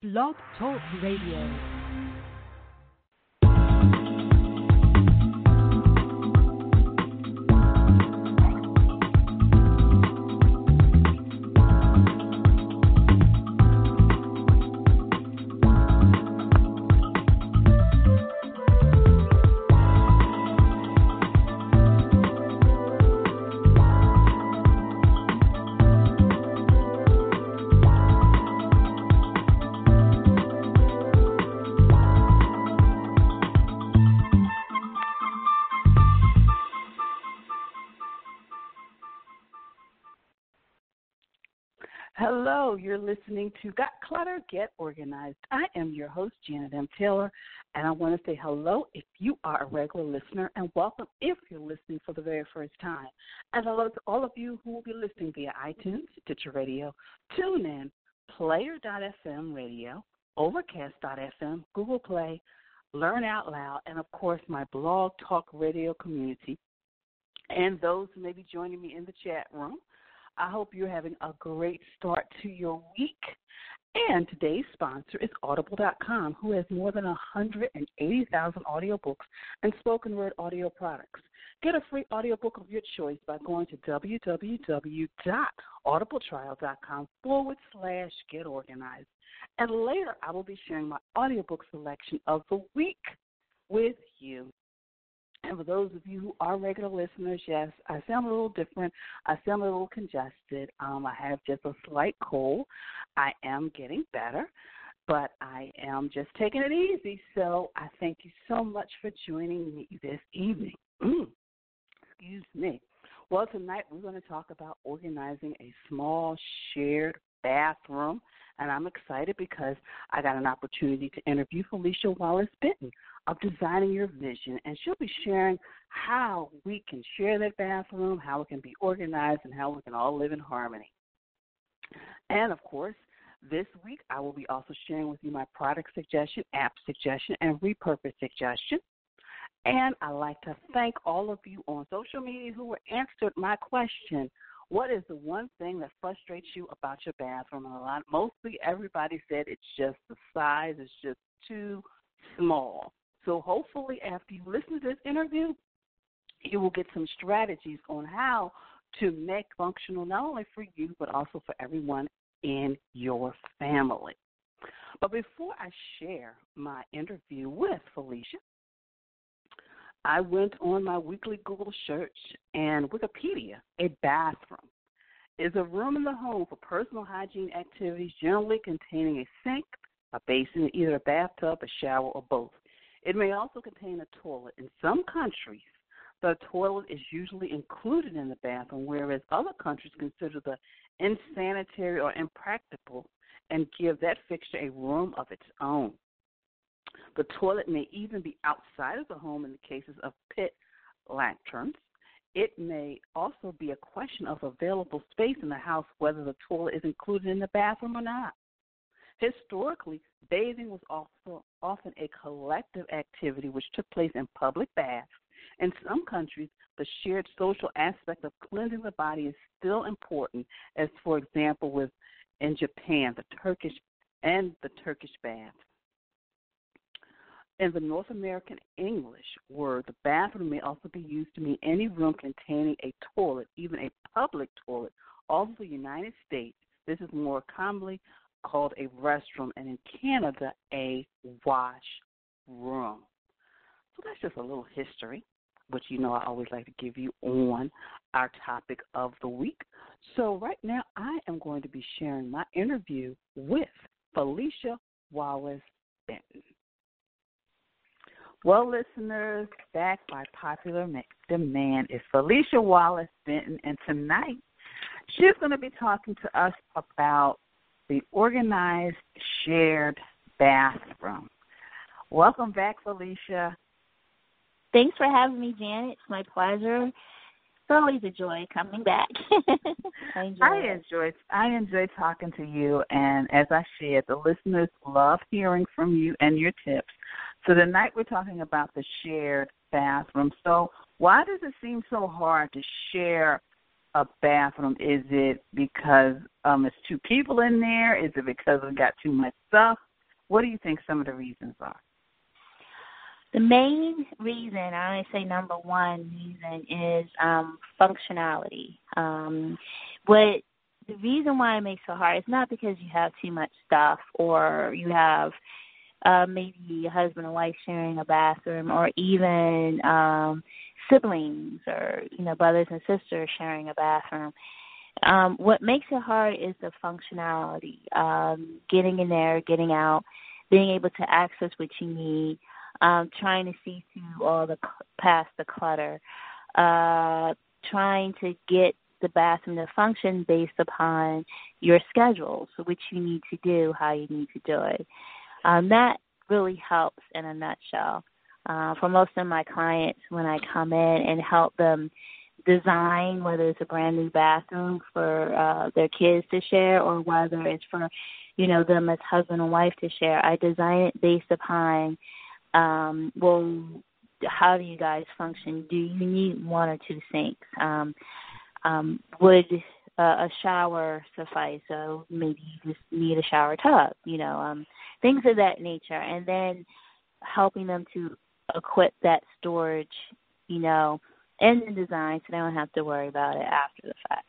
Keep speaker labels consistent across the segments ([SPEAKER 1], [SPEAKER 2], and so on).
[SPEAKER 1] Blog Talk Radio. You're listening to Got Clutter, Get Organized. I am your host, Janet M. Taylor, and I want to say hello if you are a regular listener, and welcome if you're listening for the very first time. And hello to all of you who will be listening via iTunes, Stitcher Radio, TuneIn, Player.fm Radio, Overcast.fm, Google Play, Learn Out Loud, and of course my blog talk radio community, and those who may be joining me in the chat room. I hope you're having a great start to your week. And today's sponsor is Audible.com, who has more than 180,000 audiobooks and spoken word audio products. Get a free audiobook of your choice by going to www.audibletrial.com forward slash get organized. And later, I will be sharing my audiobook selection of the week with you. And for those of you who are regular listeners, yes, I sound a little different. I sound a little congested. Um, I have just a slight cold. I am getting better, but I am just taking it easy. So I thank you so much for joining me this evening. Excuse me. Well, tonight we're going to talk about organizing a small shared bathroom. And I'm excited because I got an opportunity to interview Felicia Wallace Benton of Designing Your Vision. And she'll be sharing how we can share that bathroom, how it can be organized, and how we can all live in harmony. And of course, this week I will be also sharing with you my product suggestion, app suggestion, and repurpose suggestion. And I'd like to thank all of you on social media who answered my question what is the one thing that frustrates you about your bathroom? And a lot, mostly everybody said it's just the size it's just too small. So hopefully, after you listen to this interview, you will get some strategies on how to make functional not only for you but also for everyone in your family. But before I share my interview with Felicia, I went on my weekly Google search and Wikipedia, a bathroom is a room in the home for personal hygiene activities generally containing a sink, a basin, either a bathtub, a shower, or both. It may also contain a toilet. In some countries, the toilet is usually included in the bathroom, whereas other countries consider the insanitary or impractical and give that fixture a room of its own. The toilet may even be outside of the home in the cases of pit latrines. It may also be a question of available space in the house, whether the toilet is included in the bathroom or not. Historically, bathing was also often a collective activity which took place in public baths. In some countries, the shared social aspect of cleansing the body is still important, as for example with in Japan, the Turkish and the Turkish bath. In the North American English word, the bathroom may also be used to mean any room containing a toilet, even a public toilet. Also, the United States, this is more commonly called a restroom, and in Canada, a wash room. So that's just a little history, which you know I always like to give you on our topic of the week. So right now, I am going to be sharing my interview with Felicia Wallace Benton. Well, listeners, back by popular demand is Felicia Wallace Benton, and tonight she's going to be talking to us about the organized shared bathroom. Welcome back, Felicia.
[SPEAKER 2] Thanks for having me, Janet. It's my pleasure. It's always a joy coming back. I enjoy. I
[SPEAKER 1] enjoy. I enjoy talking to you, and as I shared, the listeners love hearing from you and your tips. So tonight we're talking about the shared bathroom. So why does it seem so hard to share a bathroom? Is it because um it's two people in there? Is it because we got too much stuff? What do you think some of the reasons are?
[SPEAKER 2] The main reason, I would say number one reason is um, functionality. Um, what the reason why it makes it hard is not because you have too much stuff or you have uh, maybe a husband and wife sharing a bathroom or even um, siblings or you know brothers and sisters sharing a bathroom. Um, what makes it hard is the functionality, um, getting in there, getting out, being able to access what you need, um, trying to see through all the past the clutter, uh, trying to get the bathroom to function based upon your schedule, so what you need to do, how you need to do it. Um, that really helps in a nutshell. Uh, for most of my clients, when I come in and help them design, whether it's a brand new bathroom for uh, their kids to share or whether it's for, you know, them as husband and wife to share, I design it based upon, um, well, how do you guys function? Do you need one or two sinks? Um, um, would uh, a shower suffice? So maybe you just need a shower tub, you know, um, things of that nature, and then helping them to equip that storage, you know, in the design, so they don't have to worry about it after the fact.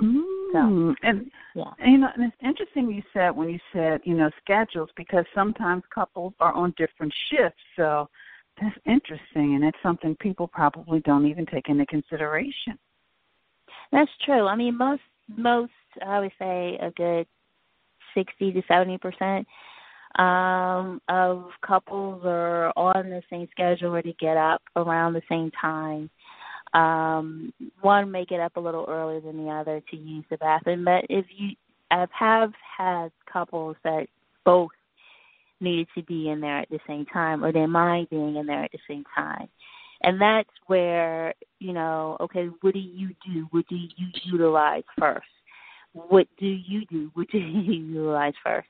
[SPEAKER 1] Mm, so, and yeah. and you know, and it's interesting you said when you said you know schedules because sometimes couples are on different shifts, so that's interesting, and it's something people probably don't even take into consideration.
[SPEAKER 2] That's true. I mean, most most I would say a good sixty to seventy percent um, of couples are on the same schedule or to get up around the same time. Um, one may get up a little earlier than the other to use the bathroom, but if you I have had couples that both needed to be in there at the same time or they mind being in there at the same time. And that's where, you know, okay, what do you do? What do you utilize first? What do you do? What do you utilize first?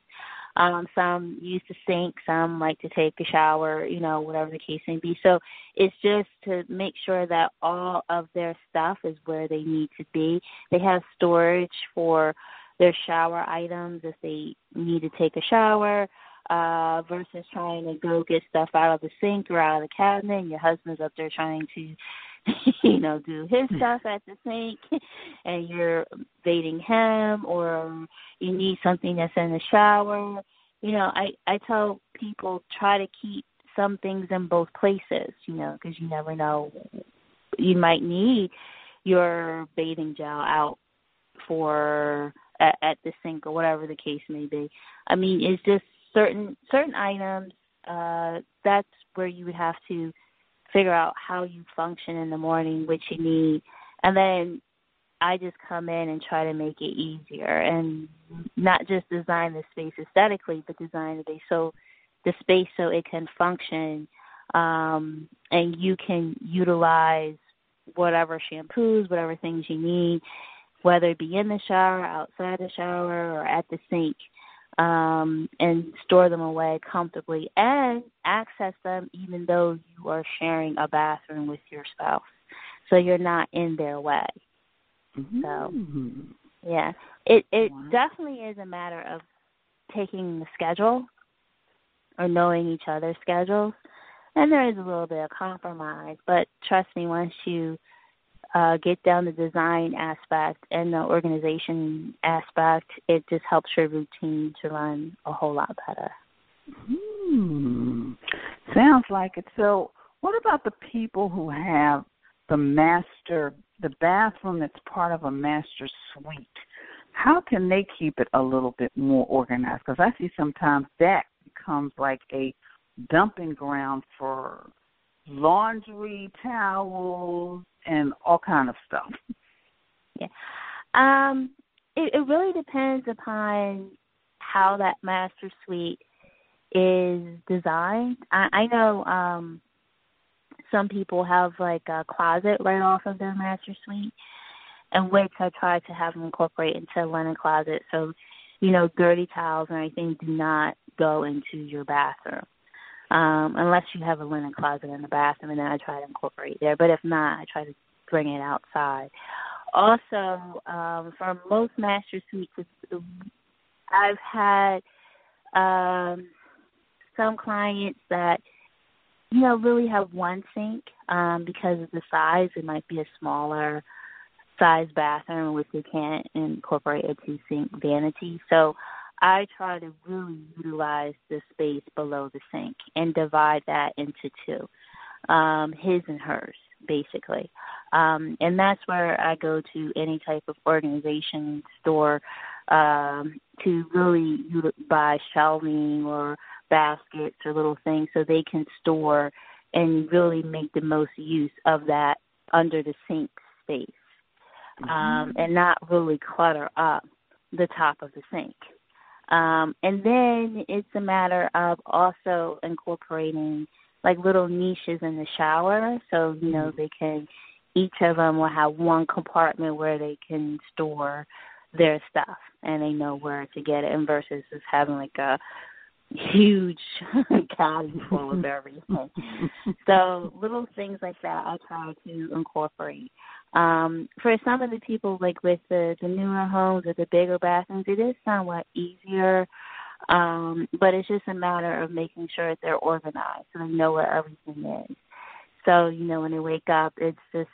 [SPEAKER 2] Um, some use the sink, some like to take a shower, you know, whatever the case may be. So it's just to make sure that all of their stuff is where they need to be. They have storage for their shower items if they need to take a shower uh, versus trying to go get stuff out of the sink or out of the cabinet. And your husband's up there trying to, you know, do his hmm. stuff at the sink, and you're baiting him, or you need something that's in the shower. You know, I I tell people try to keep some things in both places. You know, because you never know, you might need your bathing gel out for at, at the sink or whatever the case may be. I mean, it's just certain certain items uh, that's where you would have to figure out how you function in the morning, what you need, and then I just come in and try to make it easier and not just design the space aesthetically, but design the space so the space so it can function um, and you can utilize whatever shampoos, whatever things you need, whether it be in the shower, outside the shower, or at the sink um, and store them away comfortably and access them even though you are sharing a bathroom with your spouse. So you're not in their way. Mm-hmm. So yeah. It it wow. definitely is a matter of taking the schedule or knowing each other's schedules. And there is a little bit of compromise, but trust me, once you uh, get down the design aspect and the organization aspect, it just helps your routine to run a whole lot better.
[SPEAKER 1] Hmm. Sounds like it. So, what about the people who have the master, the bathroom that's part of a master suite? How can they keep it a little bit more organized? Because I see sometimes that becomes like a dumping ground for laundry, towels, and all kind of stuff.
[SPEAKER 2] Yeah. Um, it, it really depends upon how that master suite is designed. I, I know um some people have like a closet right off of their master suite and which I try to have them incorporate into a linen closet so you know dirty towels or anything do not go into your bathroom um, unless you have a linen closet in the bathroom, and then I try to incorporate there. But if not, I try to bring it outside. Also, um, for most master suites, I've had um, some clients that you know really have one sink um, because of the size. It might be a smaller size bathroom which they can't incorporate a two sink vanity. So I try to really utilize the space below the sink and divide that into two, um, his and hers, basically. Um, and that's where I go to any type of organization store um, to really buy shelving or baskets or little things so they can store and really make the most use of that under the sink space um, mm-hmm. and not really clutter up the top of the sink. Um, and then it's a matter of also incorporating like little niches in the shower. So, you know, mm-hmm. they can, each of them will have one compartment where they can store their stuff and they know where to get it and versus just having like a huge caddy full of everything. so little things like that I try to incorporate. Um, for some of the people like with the, the newer homes or the bigger bathrooms, it is somewhat easier. Um, but it's just a matter of making sure that they're organized so they know where everything is. So, you know, when they wake up it's just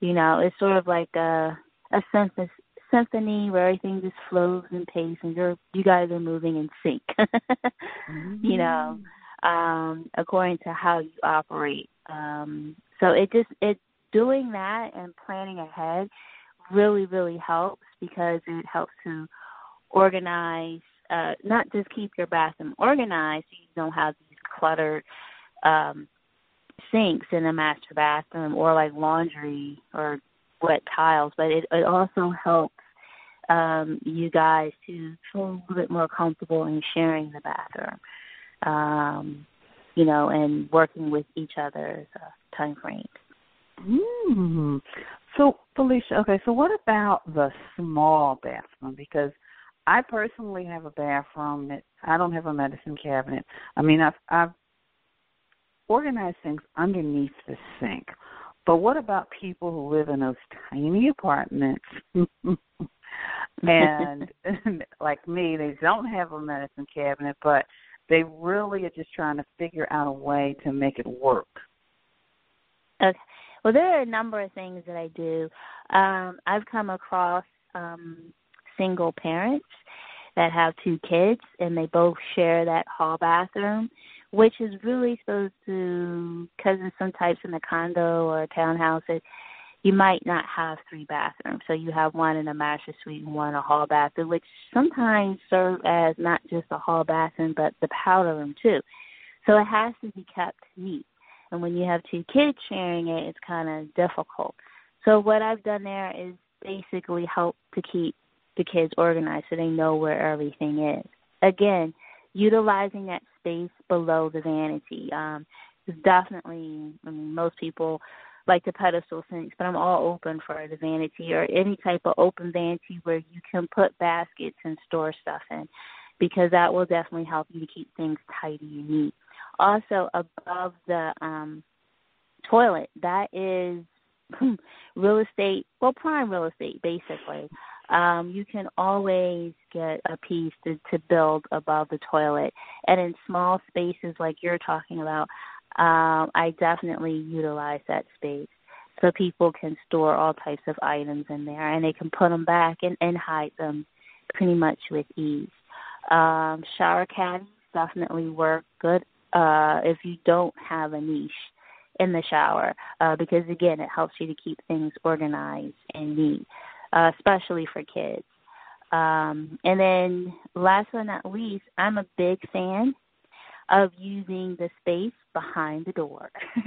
[SPEAKER 2] you know, it's sort of like a a sense of symphony where everything just flows in pace and you're you guys are moving in sync. mm-hmm. You know, um, according to how you operate. Um, so it just it doing that and planning ahead really really helps because it helps to organize uh not just keep your bathroom organized so you don't have these cluttered um sinks in a master bathroom or like laundry or wet tiles but it, it also helps um, you guys to feel a little bit more comfortable in sharing the bathroom, um, you know, and working with each other's uh, time frames.
[SPEAKER 1] Mm. So, Felicia, okay, so what about the small bathroom? Because I personally have a bathroom that I don't have a medicine cabinet. I mean, I've, I've organized things underneath the sink. But what about people who live in those tiny apartments and like me, they don't have a medicine cabinet, but they really are just trying to figure out a way to make it work.
[SPEAKER 2] Okay. Well, there are a number of things that I do. Um, I've come across um, single parents that have two kids, and they both share that hall bathroom, which is really supposed to, because in some types in the condo or townhouse, it you might not have three bathrooms. So you have one in a master suite and one in a hall bathroom, which sometimes serve as not just a hall bathroom but the powder room too. So it has to be kept neat. And when you have two kids sharing it, it's kind of difficult. So what I've done there is basically help to keep the kids organized so they know where everything is. Again, utilizing that space below the vanity um, is definitely. I mean, most people like the pedestal sinks, but I'm all open for the vanity or any type of open vanity where you can put baskets and store stuff in because that will definitely help you to keep things tidy and neat. Also above the um toilet, that is real estate, well prime real estate basically. Um, you can always get a piece to, to build above the toilet. And in small spaces like you're talking about, um, I definitely utilize that space so people can store all types of items in there and they can put them back and, and hide them pretty much with ease. Um, shower caddies definitely work good uh, if you don't have a niche in the shower uh, because again it helps you to keep things organized and neat, uh, especially for kids. Um, and then last but not least, I'm a big fan of using the space behind the door.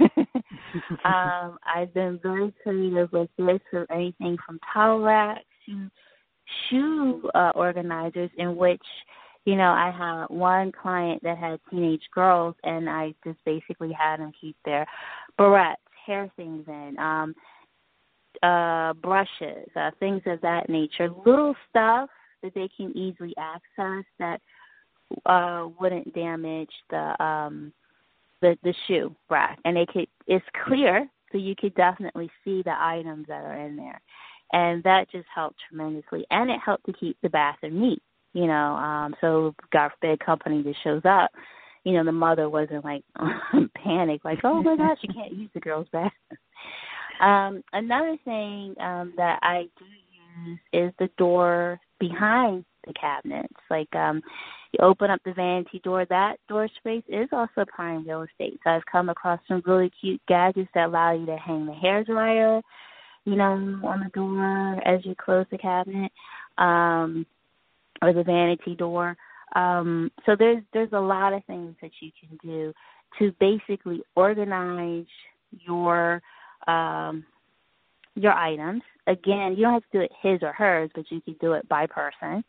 [SPEAKER 2] um, I've been very creative with this, for anything from towel racks to shoe uh, organizers, in which you know I had one client that had teenage girls, and I just basically had them keep their barrettes, hair things in. Um, uh brushes, uh things of that nature, little stuff that they can easily access that uh wouldn't damage the um the the shoe rack and it could it's clear so you could definitely see the items that are in there and that just helped tremendously and it helped to keep the bathroom neat You know, um, so God forbid company just shows up. You know, the mother wasn't like panic, like, oh my gosh, you can't use the girl's bathroom. Um, another thing um, that I do use is the door behind the cabinets. Like um, you open up the vanity door, that door space is also prime real estate. So I've come across some really cute gadgets that allow you to hang the hair dryer, you know, on the door as you close the cabinet, um, or the vanity door. Um, so there's there's a lot of things that you can do to basically organize your um, your items. Again, you don't have to do it his or hers, but you can do it by person.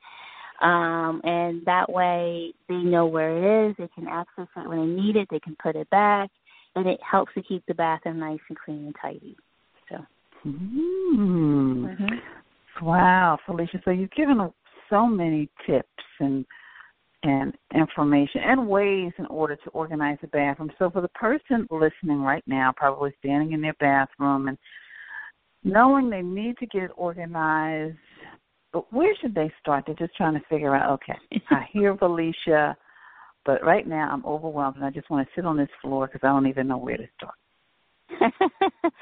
[SPEAKER 2] Um, and that way they know where it is, they can access it when they need it, they can put it back, and it helps to keep the bathroom nice and clean and tidy. So.
[SPEAKER 1] Mm. Mm-hmm. Wow, Felicia. So you've given so many tips and and information and ways in order to organize a bathroom. So for the person listening right now, probably standing in their bathroom and knowing they need to get organized, but where should they start? They're just trying to figure out, okay, I hear Felicia, but right now I'm overwhelmed and I just want to sit on this floor because I don't even know where to start.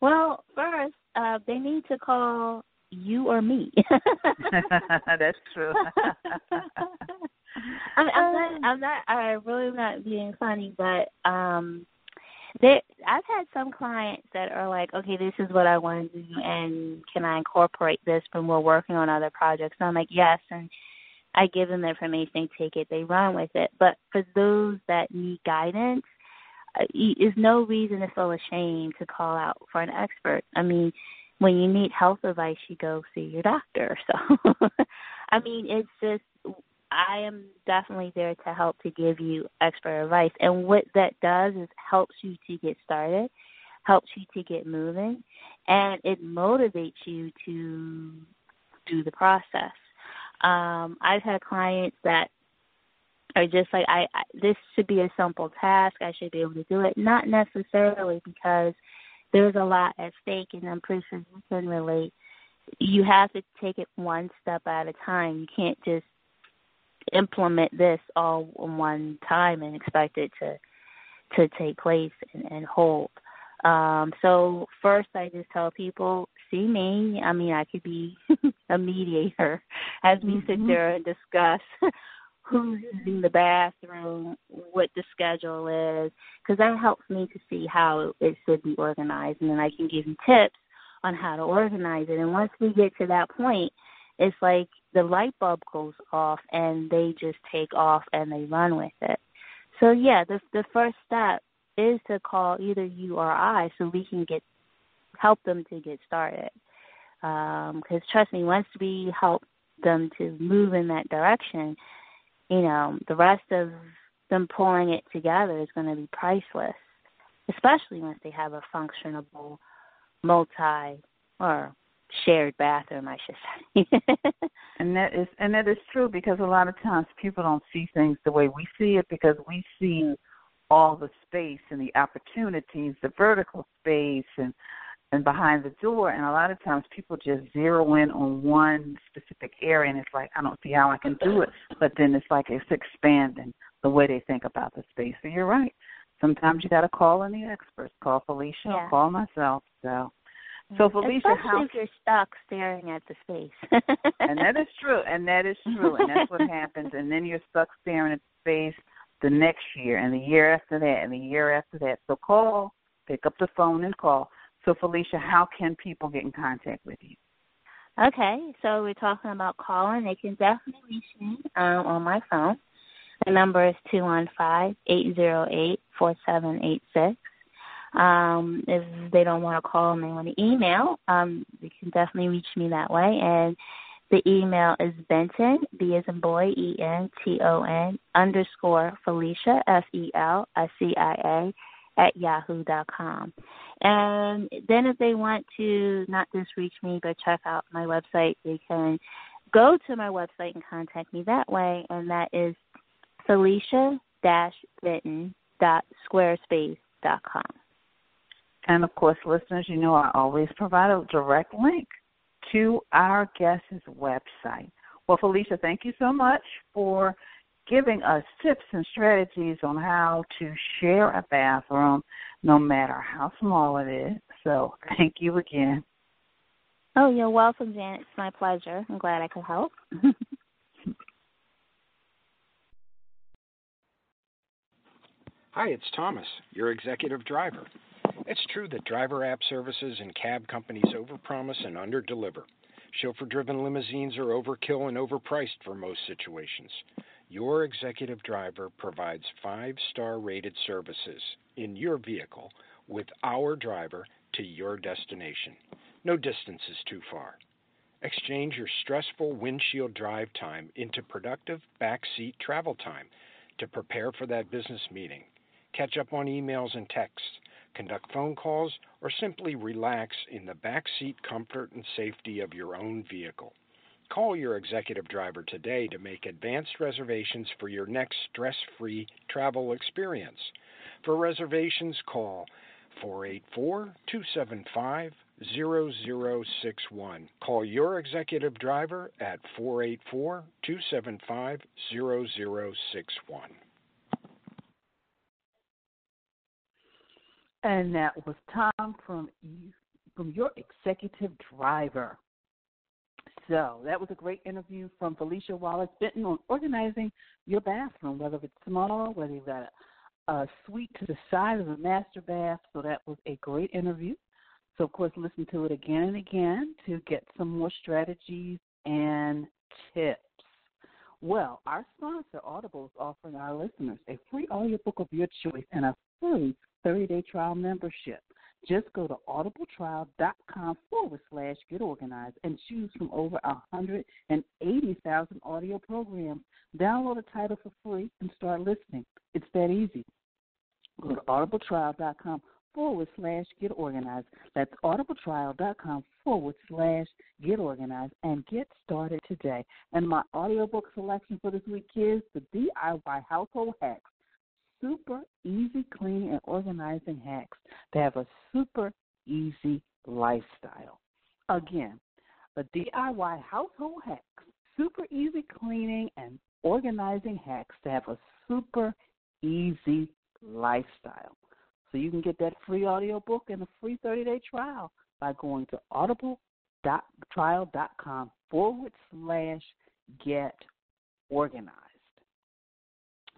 [SPEAKER 2] well, first, uh, they need to call you or me.
[SPEAKER 1] That's true.
[SPEAKER 2] I'm, I'm not. I'm not. I really not being funny, but um, there. I've had some clients that are like, okay, this is what I want to do, and can I incorporate this when we're working on other projects? And I'm like, yes, and I give them the information, they take it, they run with it. But for those that need guidance, uh, there's no reason to feel ashamed to call out for an expert. I mean, when you need health advice, you go see your doctor. So, I mean, it's just I am definitely there to help to give you expert advice. And what that does is helps you to get started, helps you to get moving, and it motivates you to do the process. Um, I've had clients that are just like, I, I this should be a simple task. I should be able to do it. Not necessarily because there's a lot at stake, and I'm pretty sure you can relate. You have to take it one step at a time. You can't just implement this all in one time and expect it to to take place and, and hold. Um, so first, I just tell people, see me. I mean, I could be a mediator as we mm-hmm. sit there and discuss who's using the bathroom, what the schedule is, because that helps me to see how it should be organized, and then I can give you tips on how to organize it. And once we get to that point, it's like the light bulb goes off and they just take off and they run with it. So yeah, the the first step is to call either you or I so we can get help them to get started. Because um, trust me, once we help them to move in that direction, you know, the rest of them pulling it together is going to be priceless, especially once they have a functionable multi or shared bathroom, I should say.
[SPEAKER 1] and that is and that is true because a lot of times people don't see things the way we see it because we see all the space and the opportunities, the vertical space and and behind the door and a lot of times people just zero in on one specific area and it's like I don't see how I can do it. But then it's like it's expanding the way they think about the space. So you're right. Sometimes you gotta call in the experts. Call Felicia,
[SPEAKER 2] yeah.
[SPEAKER 1] call myself. So so Felicia,
[SPEAKER 2] Especially
[SPEAKER 1] how
[SPEAKER 2] if you're stuck staring at the space.
[SPEAKER 1] and that is true, and that is true, and that's what happens. And then you're stuck staring at the space the next year, and the year after that, and the year after that. So call, pick up the phone, and call. So Felicia, how can people get in contact with you?
[SPEAKER 2] Okay, so we're talking about calling. They can definitely reach me um, on my phone. The number is two one five eight zero eight four seven eight six. Um, if they don't want to call and they want to email, um, they can definitely reach me that way. And the email is Benton, B as in boy, E N T O N underscore Felicia, F E L S C I A, at yahoo dot com. And then if they want to not just reach me but check out my website, they can go to my website and contact me that way, and that is Felicia Benton dot squarespace dot com.
[SPEAKER 1] And of course, listeners, you know I always provide a direct link to our guest's website Well, Felicia, thank you so much for giving us tips and strategies on how to share a bathroom, no matter how small it is. So, thank you again.
[SPEAKER 2] Oh, you're welcome, Janet. It's my pleasure. I'm glad I could help.
[SPEAKER 3] Hi, it's Thomas, your executive driver. It's true that driver app services and cab companies overpromise and underdeliver. Chauffeur driven limousines are overkill and overpriced for most situations. Your executive driver provides five star rated services in your vehicle with our driver to your destination. No distance is too far. Exchange your stressful windshield drive time into productive backseat travel time to prepare for that business meeting catch up on emails and texts, conduct phone calls, or simply relax in the back seat comfort and safety of your own vehicle. Call your executive driver today to make advanced reservations for your next stress free travel experience. For reservations, call 484 275 0061. Call your executive driver at 484 275 0061.
[SPEAKER 1] And that was Tom from from your executive driver. So that was a great interview from Felicia Wallace Benton on organizing your bathroom, whether it's small, whether you've got a, a suite to the side of a master bath. So that was a great interview. So of course, listen to it again and again to get some more strategies and tips. Well, our sponsor, Audible, is offering our listeners a free audiobook of your choice and a free 30 day trial membership. Just go to audibletrial.com forward slash get organized and choose from over 180,000 audio programs. Download a title for free and start listening. It's that easy. Go to audibletrial.com forward slash get organized. That's audibletrial.com forward slash get organized and get started today. And my audiobook selection for this week is The DIY Household Hacks super easy cleaning and organizing hacks to have a super easy lifestyle. Again, the DIY household hacks, super easy cleaning and organizing hacks to have a super easy lifestyle. So you can get that free audio book and a free 30 day trial by going to audibletrial.com forward slash get organized.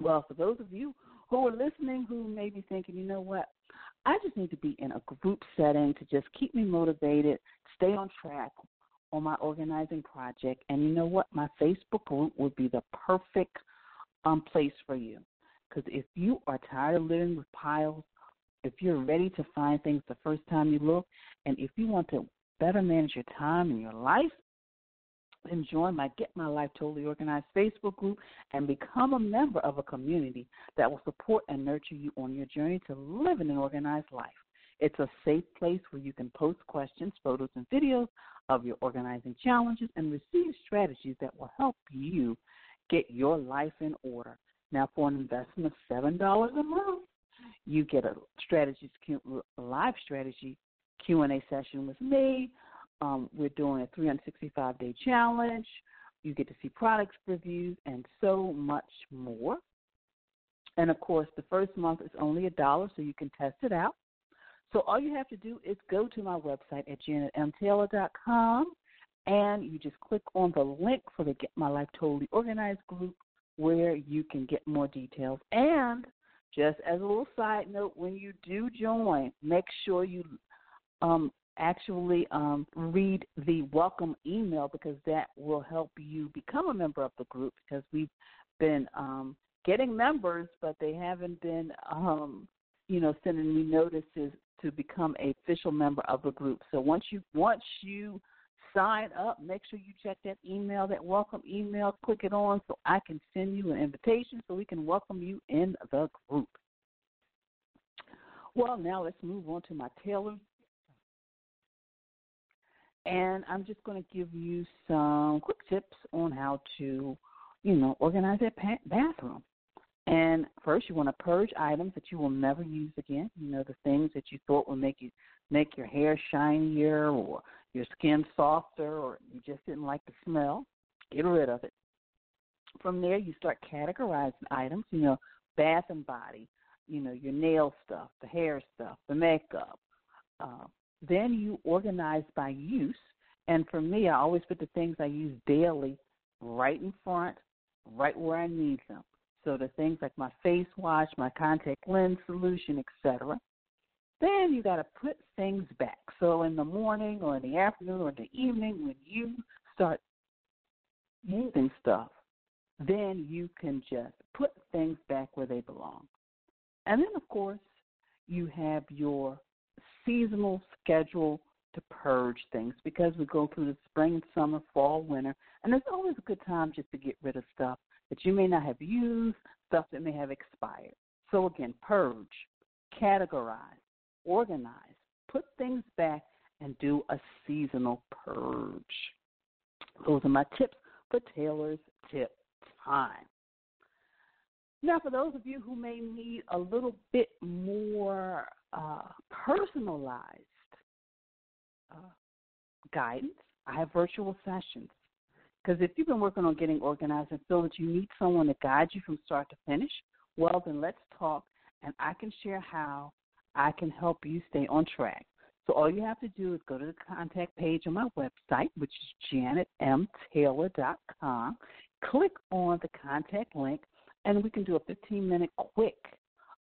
[SPEAKER 1] Well, for those of you who are listening who may be thinking, you know what, I just need to be in a group setting to just keep me motivated, stay on track on my organizing project. And you know what? My Facebook group would be the perfect um, place for you. Because if you are tired of living with piles, if you're ready to find things the first time you look, and if you want to better manage your time and your life, and join my Get My Life Totally Organized Facebook group and become a member of a community that will support and nurture you on your journey to living an organized life. It's a safe place where you can post questions, photos, and videos of your organizing challenges and receive strategies that will help you get your life in order. Now, for an investment of $7 a month, you get a strategies live strategy Q&A session with me um, we're doing a 365 day challenge. You get to see products reviews and so much more. And of course, the first month is only a dollar, so you can test it out. So all you have to do is go to my website at janetmtaylor.com and you just click on the link for the Get My Life Totally Organized group where you can get more details. And just as a little side note, when you do join, make sure you um, actually um, read the welcome email because that will help you become a member of the group because we've been um, getting members, but they haven't been, um, you know, sending me notices to become a official member of the group. So once you once you sign up, make sure you check that email, that welcome email, click it on so I can send you an invitation so we can welcome you in the group. Well, now let's move on to my tailored and I'm just going to give you some quick tips on how to, you know, organize that bathroom. And first, you want to purge items that you will never use again. You know, the things that you thought would make you make your hair shinier or your skin softer, or you just didn't like the smell. get rid of it. From there, you start categorizing items, you know, bath and body, you know, your nail stuff, the hair stuff, the makeup. Uh, then you organize by use. And for me, I always put the things I use daily right in front, right where I need them. So the things like my face wash, my contact lens solution, etc. Then you got to put things back. So in the morning or in the afternoon or in the evening, when you start using stuff, then you can just put things back where they belong. And then, of course, you have your seasonal schedule to purge things because we go through the spring, summer, fall, winter, and it's always a good time just to get rid of stuff that you may not have used, stuff that may have expired. So, again, purge, categorize, organize, put things back, and do a seasonal purge. Those are my tips for Taylor's Tip Time. Now, for those of you who may need a little bit more uh, personalized uh, guidance, I have virtual sessions. Because if you've been working on getting organized and feel that you need someone to guide you from start to finish, well, then let's talk and I can share how I can help you stay on track. So all you have to do is go to the contact page on my website, which is janetmtaylor.com. Click on the contact link, and we can do a 15 minute quick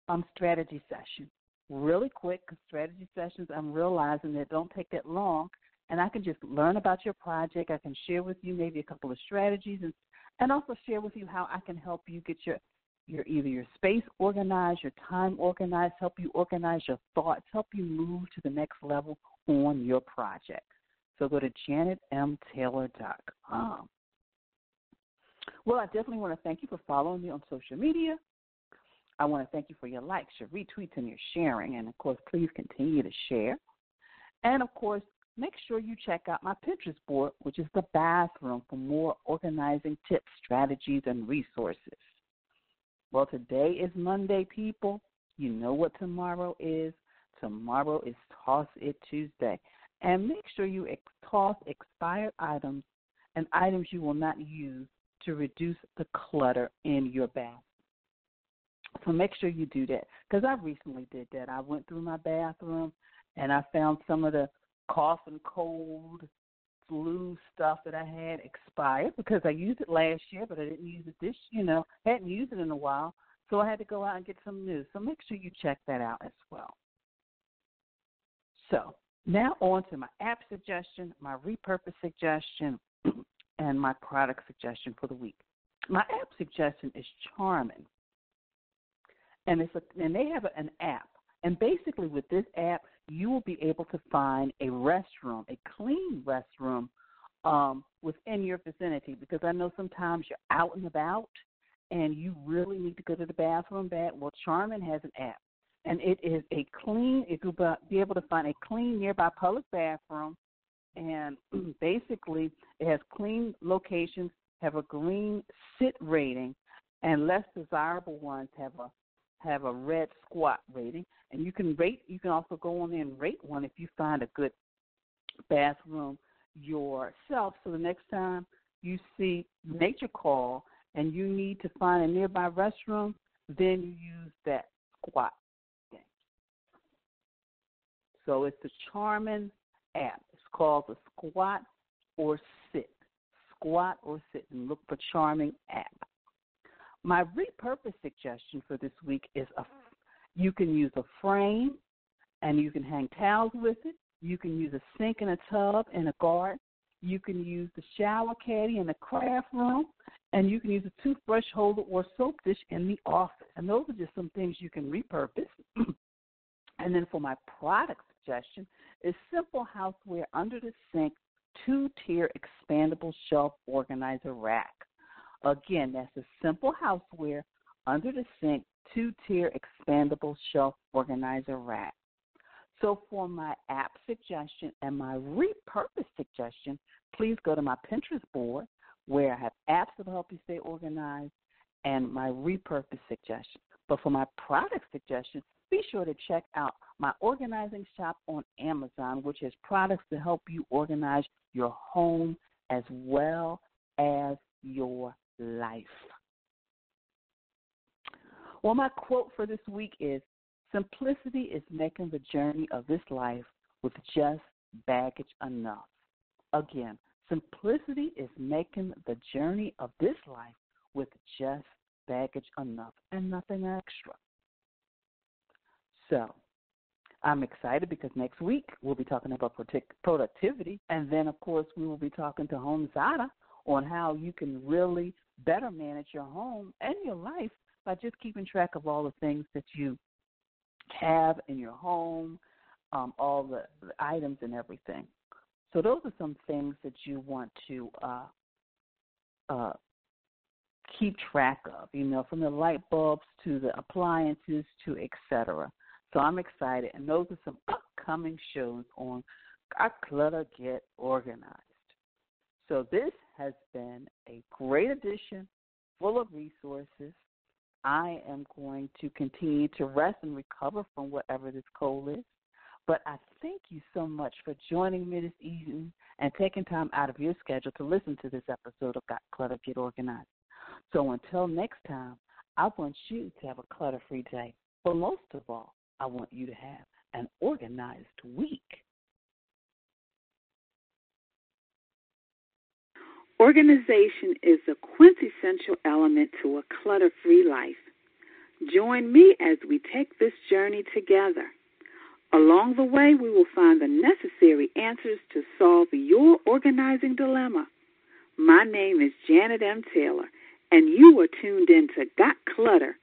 [SPEAKER 1] um, strategy session. Really quick, strategy sessions, I'm realizing that don't take that long, and I can just learn about your project. I can share with you maybe a couple of strategies, and and also share with you how I can help you get your your either your space organized, your time organized, help you organize your thoughts, help you move to the next level on your project. So go to janetmtaylor.com. Well, I definitely want to thank you for following me on social media. I want to thank you for your likes, your retweets, and your sharing. And of course, please continue to share. And of course, make sure you check out my Pinterest board, which is the bathroom for more organizing tips, strategies, and resources. Well, today is Monday, people. You know what tomorrow is. Tomorrow is Toss It Tuesday. And make sure you ex- toss expired items and items you will not use to reduce the clutter in your bath. So make sure you do that because I recently did that. I went through my bathroom and I found some of the cough and cold flu stuff that I had expired because I used it last year, but I didn't use it this, you know, hadn't used it in a while. So I had to go out and get some new. So make sure you check that out as well. So now on to my app suggestion, my repurpose suggestion, and my product suggestion for the week. My app suggestion is Charmin, and it's a, and they have an app. And basically, with this app, you will be able to find a restroom, a clean restroom, um, within your vicinity. Because I know sometimes you're out and about, and you really need to go to the bathroom bad. Well, Charmin has an app, and it is a clean. It will be able to find a clean nearby public bathroom and basically it has clean locations, have a green sit rating, and less desirable ones have a have a red squat rating. And you can rate. You can also go on there and rate one if you find a good bathroom yourself. So the next time you see nature call and you need to find a nearby restroom, then you use that squat. thing. So it's the Charmin app called the Squat or Sit. Squat or Sit, and look for Charmin app. My repurpose suggestion for this week is a you can use a frame and you can hang towels with it. You can use a sink and a tub in a garden. You can use the shower caddy in the craft room, and you can use a toothbrush holder or soap dish in the office. And those are just some things you can repurpose. and then for my product suggestion, is simple houseware under the sink two tier expandable shelf organizer rack. Again, that's a simple houseware under the sink two tier expandable shelf organizer rack. So, for my app suggestion and my repurpose suggestion, please go to my Pinterest board where I have apps that help you stay organized and my repurpose suggestion. But for my product suggestion, be sure to check out my organizing shop on Amazon, which has products to help you organize your home as well as your life. Well, my quote for this week is Simplicity is making the journey of this life with just baggage enough. Again, simplicity is making the journey of this life with just baggage enough and nothing extra. So, I'm excited because next week we'll be talking about productivity, and then, of course, we will be talking to HomeZada on how you can really better manage your home and your life by just keeping track of all the things that you have in your home, um, all the, the, items and everything. So those are some things that you want to uh, uh, keep track of. You know, from the light bulbs to the appliances to etc. So I'm excited, and those are some upcoming shows on our Clutter Get Organized. So this has been a great edition, full of resources. I am going to continue to rest and recover from whatever this cold is. But I thank you so much for joining me this evening and taking time out of your schedule to listen to this episode of Got Clutter Get Organized. So until next time, I want you to have a clutter free day. But most of all, I want you to have an organized week.
[SPEAKER 4] Organization is a quintessential element to a clutter free life. Join me as we take this journey together. Along the way, we will find the necessary answers to solve your organizing dilemma. My name is Janet M. Taylor, tuned in to Got Clutter.